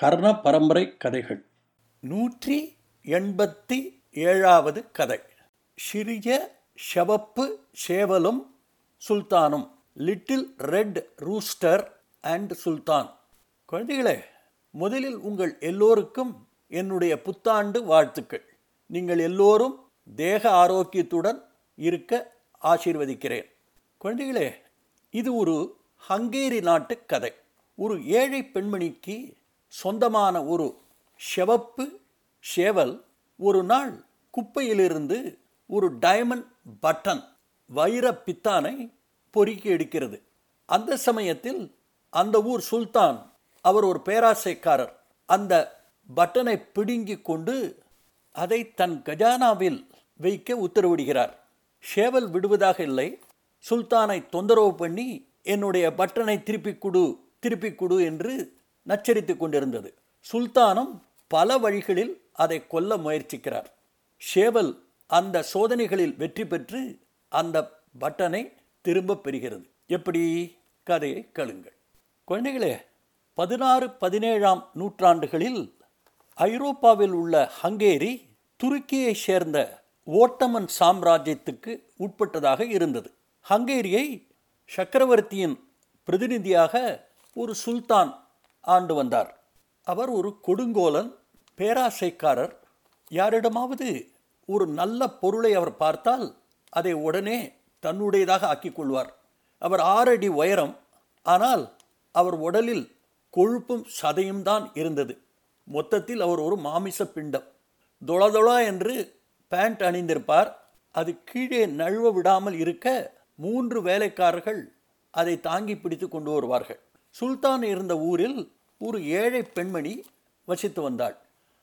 கர்ண பரம்பரை கதைகள் நூற்றி எண்பத்தி ஏழாவது கதை. சிறிய ஷவப்பு சேவலும் சுல்தானும். Little red rooster and Sultan. குழந்தைகளே முதலில் உங்கள் எல்லோருக்கும் என்னுடைய புத்தாண்டு வாழ்த்துக்கள். நீங்கள் எல்லோரும் தேக ஆரோக்கியத்துடன் இருக்க ஆசீர்வதிக்கிறேன். குழந்தைகளே இது ஒரு ஹங்கேரி நாட்டு கதை. ஒரு ஏழை பெண்மணிக்கு சொந்தமான ஒரு செவப்பு சேவல் ஒரு நாள் குப்பையிலிருந்து ஒரு டைமண்ட் பட்டன் வைர பித்தானை பொறுக்கி எடுக்கிறது. அந்த சமயத்தில் அந்த ஊர் சுல்தான் அவர் ஒரு பேராசைக்காரர். அந்த பட்டனை பிடுங்கி கொண்டு அதை தன் கஜானாவில் வைக்க உத்தரவிடுகிறார். சேவல் விடுவதாக இல்லை. சுல்தானை தொந்தரவு பண்ணி என்னுடைய பட்டனை திருப்பிக் கொடு திருப்பிக் கொடு என்று நச்சரித்து கொண்டிருந்தது. சுல்தானும் பல வழிகளில் அதை கொல்ல முயற்சிக்கிறார். ஷேவல் அந்த சோதனைகளில் வெற்றி பெற்று அந்த பட்டனை திரும்ப பெறுகிறது. எப்படி? கதையை கழுங்கள் குழந்தைகளே பதினாறு பதினேழாம் நூற்றாண்டுகளில் ஐரோப்பாவில் உள்ள ஹங்கேரி துருக்கியை சேர்ந்த ஓட்டமன் சாம்ராஜ்யத்துக்கு உட்பட்டதாக இருந்தது. ஹங்கேரியை சக்கரவர்த்தியின் பிரதிநிதியாக ஒரு சுல்தான் ஆண்டு வந்தார். அவர் ஒரு கொடுங்கோலன் பேராசைக்காரர். யாரிடமாவது ஒரு நல்ல பொருளை அவர் பார்த்தால் அதை உடனே தன்னுடையதாக ஆக்கிக் கொள்வார். அவர் ஆறடி உயரம் ஆனால் அவர் உடலில் கொழுப்பும் சதையும் தான் இருந்தது. மொத்தத்தில் அவர் ஒரு மாமிச பிண்டம். தொளதொளா என்று பேண்ட் அணிந்திருப்பார். அது கீழே நழுவ விடாமல் இருக்க மூன்று வேலைக்காரர்கள் அதை தாங்கி பிடித்து கொண்டு வருவார்கள். சுல்தான் இருந்த ஊரில் ஒரு ஏழை பெண்மணி வசித்து வந்தாள்.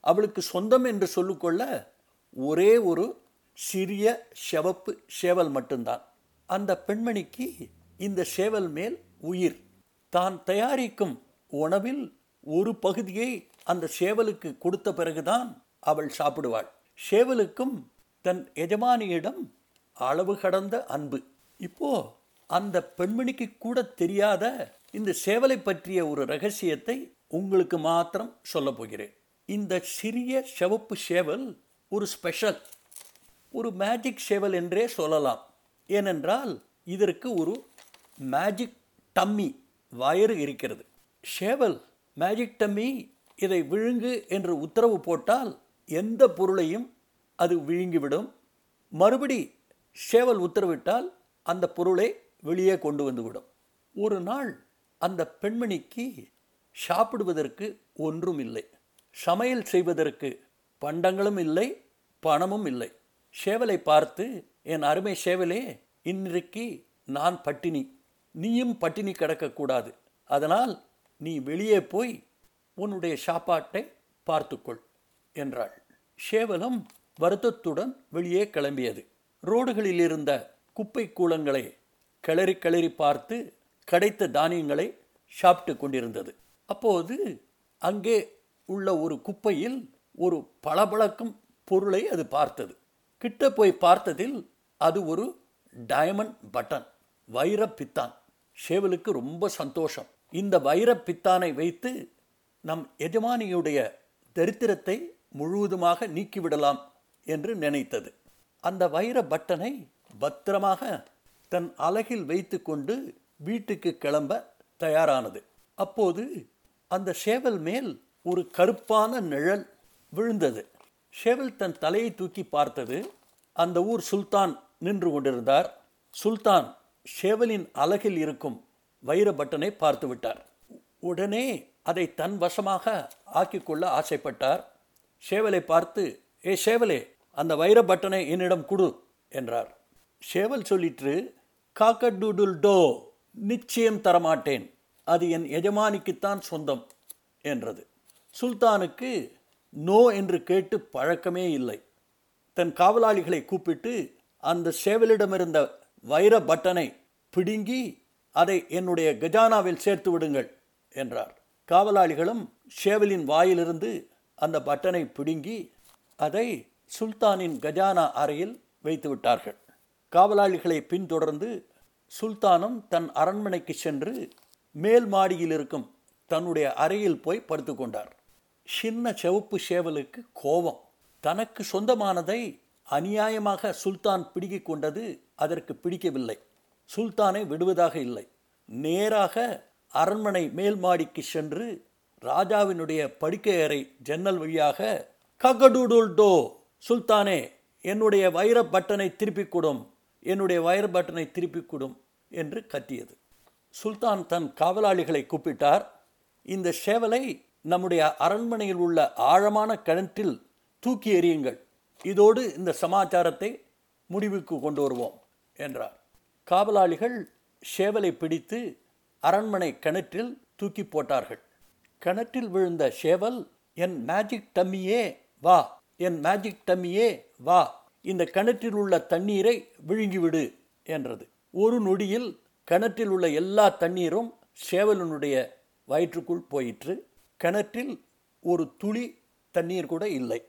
அவளுக்கு சொந்தம் என்று சொல்லிக்கொள்ள ஒரே ஒரு சிறிய செவப்பு சேவல் மட்டும்தான். அந்த பெண்மணிக்கு இந்த சேவல் மேல் உயிர். தான் தயாரிக்கும் உணவில் ஒரு பகுதியை அந்த சேவலுக்கு கொடுத்த பிறகுதான் அவள் சாப்பிடுவாள். சேவலுக்கும் தன் எஜமானியிடம் அளவு கடந்த அன்பு. இப்போ அந்த பெண்மணிக்கு கூட தெரியாத இந்த சேவலை பற்றிய ஒரு ரகசியத்தை உங்களுக்கு மாத்திரம் சொல்ல போகிறேன். இந்த சிறிய சிவப்பு சேவல் ஒரு ஸ்பெஷல் ஒரு மேஜிக் சேவல் என்றே சொல்லலாம். ஏனென்றால் இதற்கு ஒரு மேஜிக் டம்மி வயறு இருக்கிறது. சேவல் மேஜிக் டம்மி இதை விழுங்கு என்று உத்தரவு போட்டால் எந்த பொருளையும் அது விழுங்கிவிடும். மறுபடி சேவல் உத்தரவிட்டால் அந்த பொருளை வெளியே கொண்டு வந்துவிடும். ஒரு நாள் அந்த பெண்மணிக்கு சாப்பிடுவதற்கு ஒன்றும் இல்லை. சமையல் செய்வதற்கு பண்டங்களும் இல்லை பணமும் இல்லை. சேவலை பார்த்து என் அருமை சேவலே இன்றைக்கு நான் பட்டினி. நீயும் பட்டினி கிடக்கக்கூடாது. அதனால் நீ வெளியே போய் உன்னுடைய சாப்பாட்டை பார்த்துக்கொள் என்றாள். சேவலம் வருத்தத்துடன் வெளியே கிளம்பியது. ரோடுகளில் இருந்த குப்பை கூலங்களை கிளறி கிளறி பார்த்து கிடைத்த தானியங்களை சாப்பிட்டு கொண்டிருந்தது. அப்போது அங்கே உள்ள ஒரு குப்பையில் ஒரு பளபளக்கும் பொருளை அது பார்த்தது. கிட்ட போய் பார்த்ததில் அது ஒரு டயமண்ட் பட்டன் வைர பித்தான். ஷேவலுக்கு ரொம்ப சந்தோஷம். இந்த வைர பித்தானை வைத்து நம் எஜமானியுடைய தரித்திரத்தை முழுவதுமாக நீக்கிவிடலாம் என்று நினைத்தது. அந்த வைர பட்டனை பத்திரமாக தன் அலகில் வைத்து கொண்டு வீட்டுக்கு கிளம்ப தயாரானது. அப்போது அந்த சேவல் மேல் ஒரு கருப்பான நிழல் விழுந்தது. சேவல் தன் தலையை தூக்கி பார்த்தது அந்த ஊர் சுல்தான் நின்று கொண்டிருந்தார். சுல்தான் சேவலின் அலகில் இருக்கும் வைர பட்டனை பார்த்து விட்டார். உடனே அதை தன் வசமாக ஆக்கிக்கொள்ள ஆசைப்பட்டார். சேவலை பார்த்து ஏ சேவலே அந்த வைர பட்டனை என்னிடம் கொடு என்றார். சேவல் சொல்லிற்று காக்கடூடுல் டோ நிச்சயம் தரமாட்டேன். அது என் எஜமானிக்குத்தான் சொந்தம் என்றது. சுல்தானுக்கு நோ என்று கேட்டு பழக்கமே இல்லை. தன் காவலாளிகளை கூப்பிட்டு அந்த சேவலிடமிருந்த வைர பட்டனை பிடுங்கி அதை என்னுடைய கஜானாவில் சேர்த்து விடுங்கள் என்றார். காவலாளிகளும் சேவலின் வாயிலிருந்து அந்த பட்டனை பிடுங்கி அதை சுல்தானின் கஜானா அறையில் வைத்து விட்டார்கள் காவலாளிகளை பின்தொடர்ந்து சுல்தானும் தன் அரண்மனைக்கு சென்று மேல் மாடியில் இருக்கும் தன்னுடைய அறையில் போய் படுத்துக்கொண்டார் சின்ன சிவப்பு சேவலுக்கு கோபம். தனக்கு சொந்தமானதை அநியாயமாக சுல்தான் பிடுங்கிக் கொண்டது அதற்கு பிடிக்கவில்லை. சுல்தானை விடுவதாக இல்லை. நேராக அரண்மனை மேல் மாடிக்கு சென்று ராஜாவினுடைய படுக்கை அறை ஜன்னல் வழியாக ககடூடுல் டோ சுல்தானே என்னுடைய வைர பட்டனை திருப்பிக் கொடும். என்னுடைய வைர பட்டனை திருப்பிக் கொடும். என்று கத்தியது. சுல்தான் தன் காவலாளிகளை கூப்பிட்டார். இந்த சேவலை நம்முடைய அரண்மனையில் உள்ள ஆழமான கிணற்றில் தூக்கி எறியுங்கள். இதோடு இந்த சமாச்சாரத்தை முடிவுக்கு கொண்டு வருவோம் என்றார். காவலாளிகள் சேவலை பிடித்து அரண்மனை கிணற்றில் தூக்கி போட்டார்கள். கிணற்றில் விழுந்த சேவல் என் மேஜிக் டம்மியே வா என் மேஜிக் டம்மியே வா இந்த கிணற்றில் உள்ள தண்ணீரை விழுங்கிவிடு என்றது. ஒரு நொடியில் கிணற்றில் உள்ள எல்லா தண்ணீரும் சேவலனுடைய வயிற்றுக்குள் போயிற்று. கிணற்றில் ஒரு துளி தண்ணீர் கூட இல்லை.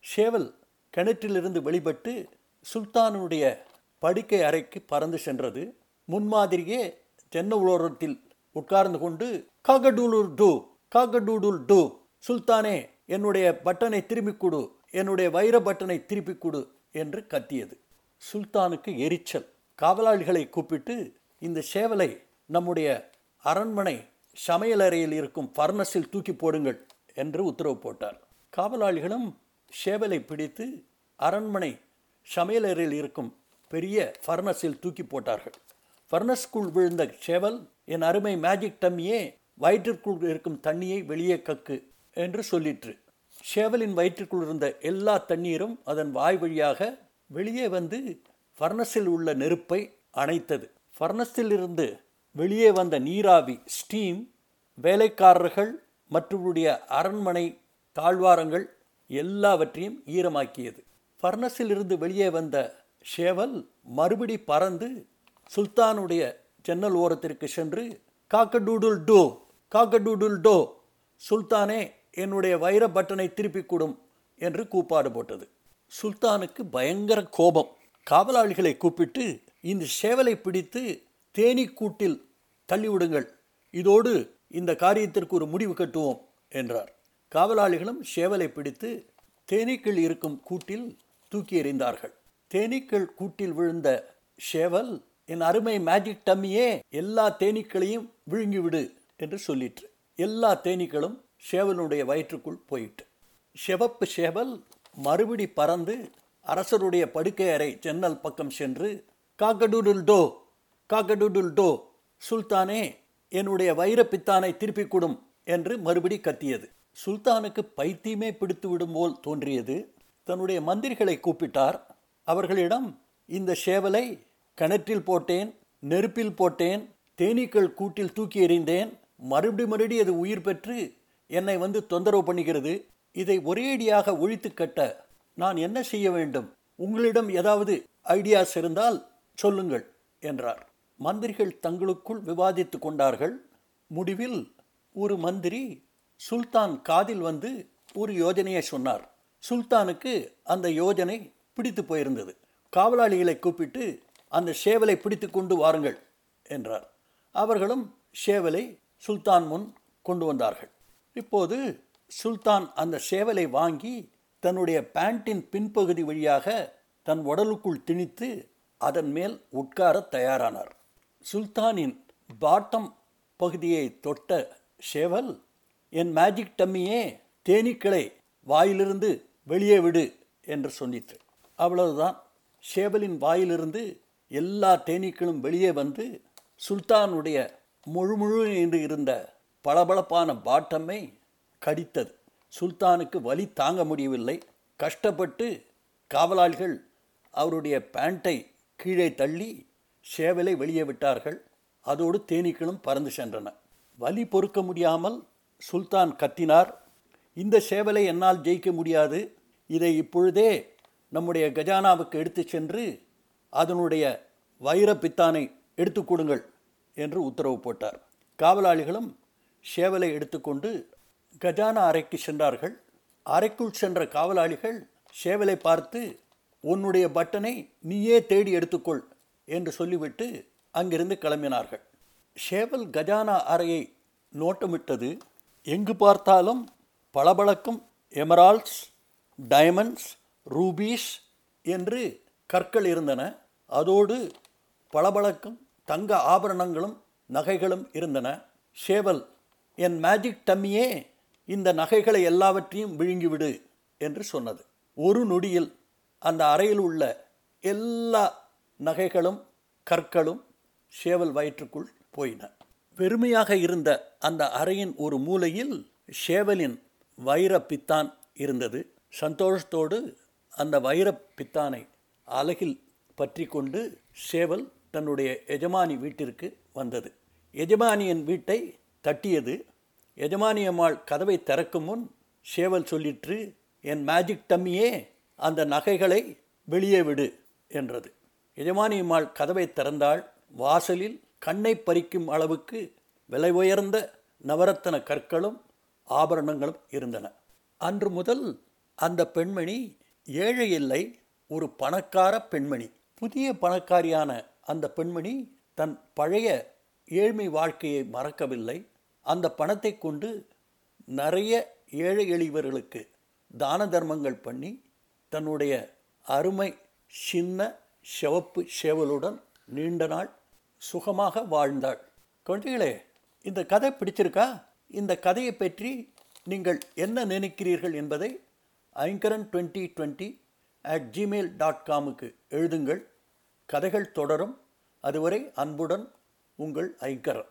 சேவல் கிணற்றிலிருந்து வெளிப்பட்டு சுல்தானுடைய படுக்கை அறைக்கு பறந்து சென்றது. முன்மாதிரியே தென்ன உலோரத்தில் உட்கார்ந்து கொண்டு காகடூலுர் டூ காகடூடுல் டூ சுல்தானே என்னுடைய பட்டனை திருப்பிக் கொடு என்னுடைய வைர பட்டனை திருப்பிக் கொடு என்று கத்தியது. சுல்தானுக்கு எரிச்சல். காவலாளிகளை கூப்பிட்டு இந்த சேவலை நம்முடைய அரண்மனை சமையலறையில் இருக்கும் ஃபர்னஸில் தூக்கி போடுங்கள் என்று உத்தரவு போட்டார். காவலாளிகளும் சேவலை பிடித்து அரண்மனை சமையலறையில் இருக்கும் பெரிய ஃபர்னஸில் தூக்கி போட்டார்கள். ஃபர்னஸ்குள் விழுந்த சேவல் என் அருமை மேஜிக் டம்மியே வயிற்றிற்குள் இருக்கும் தண்ணியை வெளியே கக்கு என்று சொல்லிற்று. சேவலின் வயிற்றுக்குள் இருந்த எல்லா தண்ணீரும் அதன் வாய் வழியாக வெளியே வந்து ஃபர்னஸில் உள்ள நெருப்பை அணைத்தது. ஃபர்னஸில் இருந்து வெளியே வந்த நீராவி ஸ்டீம் வேலைக்காரர்கள் மற்றவருடைய அரண்மனை தாழ்வாரங்கள் எல்லாவற்றையும் ஈரமாக்கியது. ஃபர்னஸில் இருந்து வெளியே வந்த ஷேவல் மறுபடி பறந்து சுல்தானுடைய ஜன்னல் ஓரத்திற்கு சென்று காக்கடூடுல் டோ காக்கடூடுல் டோ சுல்தானே என்னுடைய வைர பட்டனை திருப்பிக் கொடும் என்று கூப்பாடு போட்டது. சுல்தானுக்கு பயங்கர கோபம். காவலாளிகளை கூப்பிட்டு இந்த சேவலை பிடித்து தேனீக்கூட்டில் தள்ளிவிடுங்கள். இதோடு இந்த காரியத்திற்கு ஒரு முடிவு கட்டுவோம் என்றார். காவலாளிகளும் சேவலை பிடித்து தேனீக்கள் இருக்கும் கூட்டில் தூக்கி எறிந்தார்கள். தேனீக்கள் கூட்டில் விழுந்த சேவல் என் அருமை மேஜிக் டம்மியே எல்லா தேனீக்களையும் விழுங்கிவிடு என்று சொல்லிற்று. எல்லா தேனீக்களும் சேவலுடைய வயிற்றுக்குள் போயிட்டு செவப்பு சேவல் மறுபடி பறந்து அரசருடைய படுக்கை அறை ஜன்னல் பக்கம் சென்று காக்கடூடுல் டோ காக்கடூடுல் டோ சுல்தானே என்னுடைய வைரப்பித்தானை திருப்பிக் கொடும் என்று மறுபடி கத்தியது. சுல்தானுக்கு பைத்தியமே பிடித்து விடும் போல் தோன்றியது. தன்னுடைய மந்திரிகளை கூப்பிட்டார். அவர்களிடம் இந்த சேவலை கிணற்றில் போட்டேன் நெருப்பில் போட்டேன் தேனீக்கள் கூட்டில் தூக்கி எறிந்தேன் மறுபடி மறுபடி அது உயிர் பெற்று என்னை வந்து தொந்தரவு பண்ணுகிறது. இதை ஒரேடியாக ஒழித்து கட்ட நான் என்ன செய்ய வேண்டும்? உங்களிடம் ஏதாவது ஐடியாஸ் இருந்தால் சொல்லுங்கள் என்றார். மந்திரிகள் தங்களுக்குள் விவாதித்து கொண்டார்கள். முடிவில் ஒரு மந்திரி சுல்தான் காதில் வந்து ஒரு யோஜனையை சொன்னார். சுல்தானுக்கு அந்த யோஜனை பிடித்து போயிருந்தது. காவலாளிகளை கூப்பிட்டு அந்த சேவலை பிடித்து கொண்டு வாருங்கள் என்றார். அவர்களும் சேவலை சுல்தான் முன் கொண்டு வந்தார்கள். இப்போது சுல்தான் அந்த சேவலை வாங்கி தன்னுடைய பேண்டின் பின்பகுதி வழியாக தன் உடலுக்குள் திணித்து அதன் மேல் உட்கார தயாரானார். சுல்தானின் பாட்டம் பகுதியை தொட்ட ஷேவல் என் மேஜிக் டம்மியே தேனீக்களை வாயிலிருந்து வெளியே விடு என்று சொன்னிற்று. அவ்வளவுதான். ஷேவலின் வாயிலிருந்து எல்லா தேனீக்களும் வெளியே வந்து சுல்தானுடைய முழுமுழு என்று இருந்த பளபளப்பான பாட்டமை கடித்தது. சுல்தானுக்கு வலி தாங்க முடியவில்லை. கஷ்டப்பட்டு காவலாளிகள் அவருடைய பேண்ட்டை கீழே தள்ளி சேவலை வெளியே விட்டார்கள். அதோடு தேனீக்களும் பறந்து சென்றன. வலி பொறுக்க முடியாமல் சுல்தான் கத்தினார். இந்த சேவலை என்னால் ஜெயிக்க முடியாது. இதை இப்பொழுதே நம்முடைய கஜானாவுக்கு எடுத்து சென்று அதனுடைய வைர பித்தானை எடுத்து கொடுங்கள் என்று உத்தரவு போட்டார். காவலாளிகளும் சேவலை எடுத்துக்கொண்டு கஜானா அறைக்கு சென்றார்கள். அறைக்குள் சென்ற காவலாளிகள் சேவலை பார்த்து உன்னுடைய பட்டனை நீயே தேடி எடுத்துக்கொள் என்று சொல்லிவிட்டு அங்கிருந்து கிளம்பினார்கள். சேவல் கஜானா அறையை நோட்டமிட்டது எங்கு பார்த்தாலும் பளபளக்கும் எமரால்ட்ஸ் டைமண்ட்ஸ் ரூபீஸ் என்று கற்கள் இருந்தன. அதோடு பளபளக்கும் தங்க ஆபரணங்களும் நகைகளும் இருந்தன. ஷேவல் என் மேஜிக் டம்மியே இந்த நகைகளை எல்லாவற்றையும் விழுங்கிவிடு என்று சொன்னது. ஒரு நொடியில் அந்த அறையில் உள்ள எல்லா நகைகளும் கற்களும் சேவல் வயிற்றுக்குள் போயின. வெறுமையாக இருந்த அந்த அறையின் ஒரு மூலையில் சேவலின் வைர பித்தான் இருந்தது. சந்தோஷத்தோடு அந்த வைர பித்தானை அலகில் பற்றி கொண்டு சேவல் தன்னுடைய எஜமானி வீட்டிற்கு வந்தது. எஜமானியின் வீட்டை தட்டியது. எஜமானியம்மாள் கதவை திறக்கும் முன் சேவல் சொல்லிற்று என் மேஜிக் டம்மியே அந்த நகைகளை வெளியே விடு என்றது. எஜமானியம்மாள் கதவை திறந்தாள். வாசலில் கண்ணை பறிக்கும் அளவுக்கு விலை உயர்ந்த நவரத்தன கற்களும் ஆபரணங்களும் இருந்தன. அன்று முதல் அந்த பெண்மணி ஏழை இல்லை ஒரு பணக்கார பெண்மணி. புதிய பணக்காரியான அந்த பெண்மணி தன் பழைய ஏழ்மை வாழ்க்கையை மறக்கவில்லை. அந்த பணத்தை கொண்டு நிறைய ஏழை எளியவர்களுக்கு தான தர்மங்கள் பண்ணி தன்னுடைய அருமை சின்ன சிவப்பு சேவலுடன் நீண்ட நாள் சுகமாக வாழ்ந்தாள். குழந்தைகளே இந்த கதை பிடிச்சிருக்கா? இந்த கதையை பற்றி நீங்கள் என்ன நினைக்கிறீர்கள் என்பதை Aingaran twenty twenty at Gmail dot காமுக்கு எழுதுங்கள். கதைகள் தொடரும். அதுவரை அன்புடன் உங்கள் ஐங்கரன்.